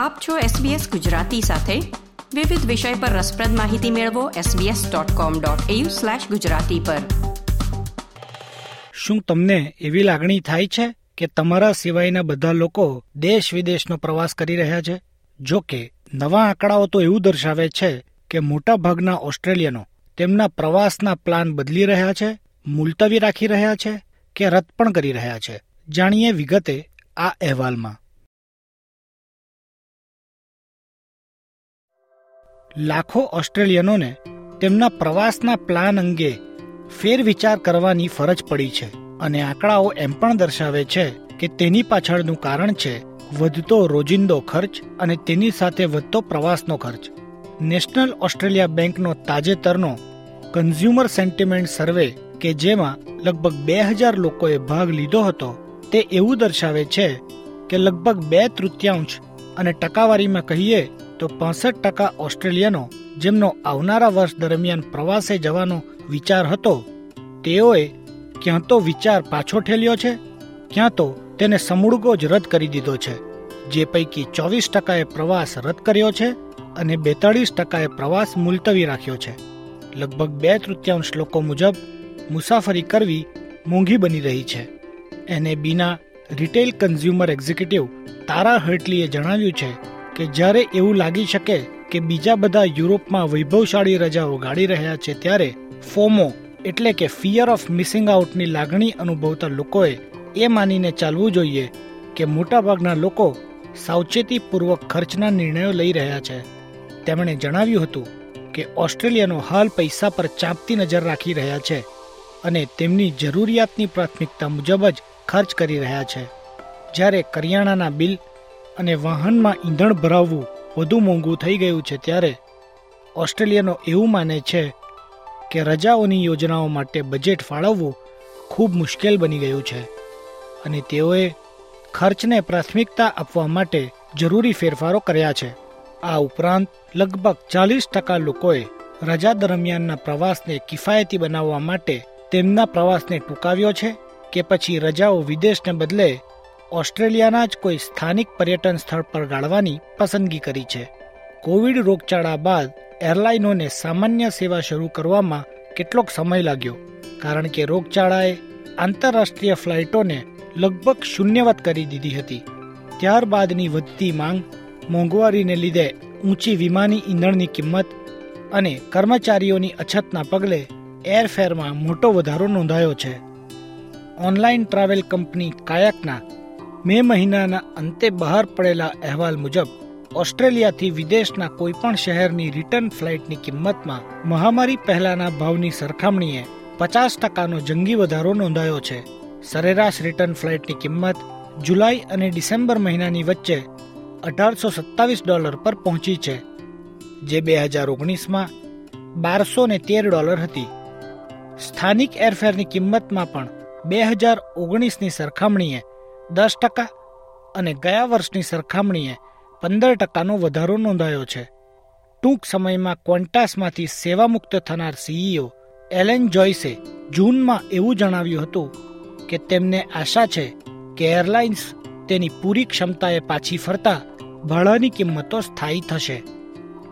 આપ છો SBS ગુજરાતી સાથે. વિવિધ વિષય પર રસપ્રદ માહિતી મેળવો sbs.com.au/gujarati પર. શું તમને એવી લાગણી થાય છે કે તમારા સિવાયના બધા લોકો દેશ વિદેશનો પ્રવાસ કરી રહ્યા છે? જો કે, નવા આંકડાઓ તો એવું દર્શાવે છે કે મોટાભાગના ઓસ્ટ્રેલિયનો તેમના પ્રવાસના પ્લાન બદલી રહ્યા છે, મુલતવી રાખી રહ્યા છે કે રદ પણ કરી રહ્યા છે. જાણીએ વિગતે આ અહેવાલમાં. લાખો ઓસ્ટ્રેલિયનોને તેમના પ્રવાસના પ્લાન અંગે ફેરવિચાર કરવાની ફરજ પડી છે અને આંકડાઓ એમ પણ દર્શાવે છે કે તેની પાછળનું કારણ છે વધતો રોજિંદો ખર્ચ અને તેની સાથે વધતો પ્રવાસનો ખર્ચ. નેશનલ ઓસ્ટ્રેલિયા બેંકનો તાજેતરનો કન્ઝ્યુમર સેન્ટિમેન્ટ સર્વે કે જેમાં લગભગ બે હજાર લોકોએ ભાગ લીધો હતો તે એવું દર્શાવે છે કે લગભગ બે તૃતીયાંશ અને ટકાવારીમાં કહીએ તો પાસઠ ટકા ઓસ્ટ્રેલિયનો, જેમનો આવનારા વર્ષ દરમિયાન પ્રવાસે જવાનો વિચાર હતો, તેઓએ ક્યાં તો વિચાર પાછો ઠેલ્યો છે, ક્યાં તો તેને સમૂળગો જ રદ કરી દીધો છે, જે પૈકી ચોવીસ ટકાએ પ્રવાસ રદ કર્યો છે અને બેતાળીસ ટકાએ પ્રવાસ મુલતવી રાખ્યો છે. લગભગ બે તૃતીયાંશ લોકો મુજબ મુસાફરી કરવી મોંઘી બની રહી છે. એને બીના રિટેલ કન્ઝ્યુમર એક્ઝિક્યુટિવ તારા હર્ટલીએ જણાવ્યું છે કે જ્યારે એવું લાગી શકે કે બીજા બધા યુરોપમાં વૈભવશાળી રજાઓ ગાળી રહ્યા છે ત્યારે ફોમો એટલે કે ફિયર ઓફ મિસિંગ આઉટની લાગણી અનુભવતા લોકોએ એ માનીને ચાલવું જોઈએ કે મોટાભાગના લોકો સાવચેતીપૂર્વક ખર્ચના નિર્ણયો લઈ રહ્યા છે. તેમણે જણાવ્યું હતું કે ઓસ્ટ્રેલિયાનો હાલ પૈસા પર ચાંપતી નજર રાખી રહ્યા છે અને તેમની જરૂરિયાતની પ્રાથમિકતા મુજબ જ ખર્ચ કરી રહ્યા છે. જ્યારે કરિયાણાના બિલ અને વાહનમાં ઈંધણ ભરાવવું વધુ મોંઘું થઈ ગયું છે ત્યારે ઓસ્ટ્રેલિયનો એવું માને છે કે રજાઓની યોજનાઓ માટે બજેટ ફાળવવું ખૂબ મુશ્કેલ બની ગયું છે અને તેઓએ ખર્ચને પ્રાથમિકતા આપવા માટે જરૂરી ફેરફારો કર્યા છે. આ ઉપરાંત લગભગ ચાલીસ ટકા લોકોએ રજા દરમિયાનના પ્રવાસને કિફાયતી બનાવવા માટે તેમના પ્રવાસને ટૂંકાવ્યો છે કે પછી રજાઓ વિદેશને બદલે ઓસ્ટ્રેલિયાના જ કોઈ સ્થાનિક પર્યટન સ્થળ પર ગાળવાની પસંદગી કરી છે. કોવિડ રોગચાળા બાદ એરલાઇનોને સામાન્ય સેવા શરૂ કરવામાં કેટલોક સમય લાગ્યો, કારણ કે રોગચાળાએ આંતરરાષ્ટ્રીય ફ્લાઇટોને લગભગ શૂન્યવત કરી દીધી હતી. ત્યારબાદની વધતી માંગ મોંઘવારીને લીધે ઊંચી વિમાની ઈંધણની કિંમત અને કર્મચારીઓની અછતના પગલે એરફેરમાં મોટો વધારો નોંધાયો છે. ઓનલાઈન ટ્રાવેલ કંપની કાયકના મે મહિનાના અંતે બહાર પડેલા અહેવાલ મુજબ, ઓસ્ટ્રેલિયાથી વિદેશના કોઈપણ શહેરની રિટર્ન ફ્લાઇટની કિંમતમાં મહામારી પહેલાના ભાવની સરખામણીએ પચાસ ટકાનો જંગી વધારો નોંધાયો છે. સરેરાશ રિટર્ન ફ્લાઇટની કિંમત જુલાઈ અને ડિસેમ્બર મહિનાની વચ્ચે અઢારસો સત્તાવીસ ડોલર પર પહોંચી છે, જે બે હજાર ઓગણીસમાં બારસો ને તેર ડોલર હતી. સ્થાનિક એરફેરની કિંમતમાં પણ બે હજાર ઓગણીસની સરખામણીએ દસ ટકા અને ગયા વર્ષની સરખામણીએ પંદર ટકાનો વધારો નોંધાયો છે. ટૂંક સમયમાં ક્વોન્ટાસમાંથી સેવામુક્ત થનાર સીઈઓ એલેન જોઈસે જૂનમાં એવું જણાવ્યું હતું કે તેમને આશા છે કે એરલાઇન્સ તેની પૂરી ક્ષમતાએ પાછી ફરતા ભાડાની કિંમતો સ્થાયી થશે.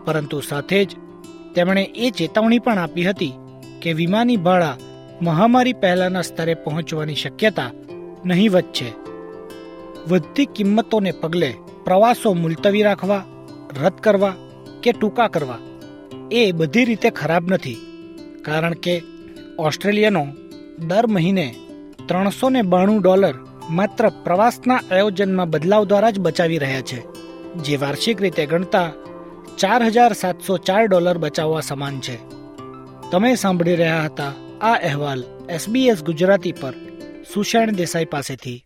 પરંતુ સાથે જ તેમણે એ ચેતવણી પણ આપી હતી કે વિમાની ભાડા મહામારી પહેલાના સ્તરે પહોંચવાની શક્યતા નહીવત છે. વધતી કિંમતોને પગલે પ્રવાસો મુલતવી રાખવા, રદ કરવા કે ટૂંકા કરવા, એ બધી રીતે ખરાબ નથી. કારણ કે ઓસ્ટ્રેલિયનો દર મહિને ત્રણસો ને બાણું ડોલર માત્ર પ્રવાસના આયોજનમાં બદલાવ દ્વારા જ બચાવી રહ્યા છે, જે વાર્ષિક રીતે ગણતા ચાર હજાર સાતસો ચાર ડોલર બચાવવા સમાન છે. તમે સાંભળી રહ્યા હતા આ અહેવાલ એસબીએસ ગુજરાતી પર સુષેણ દેસાઈ પાસેથી.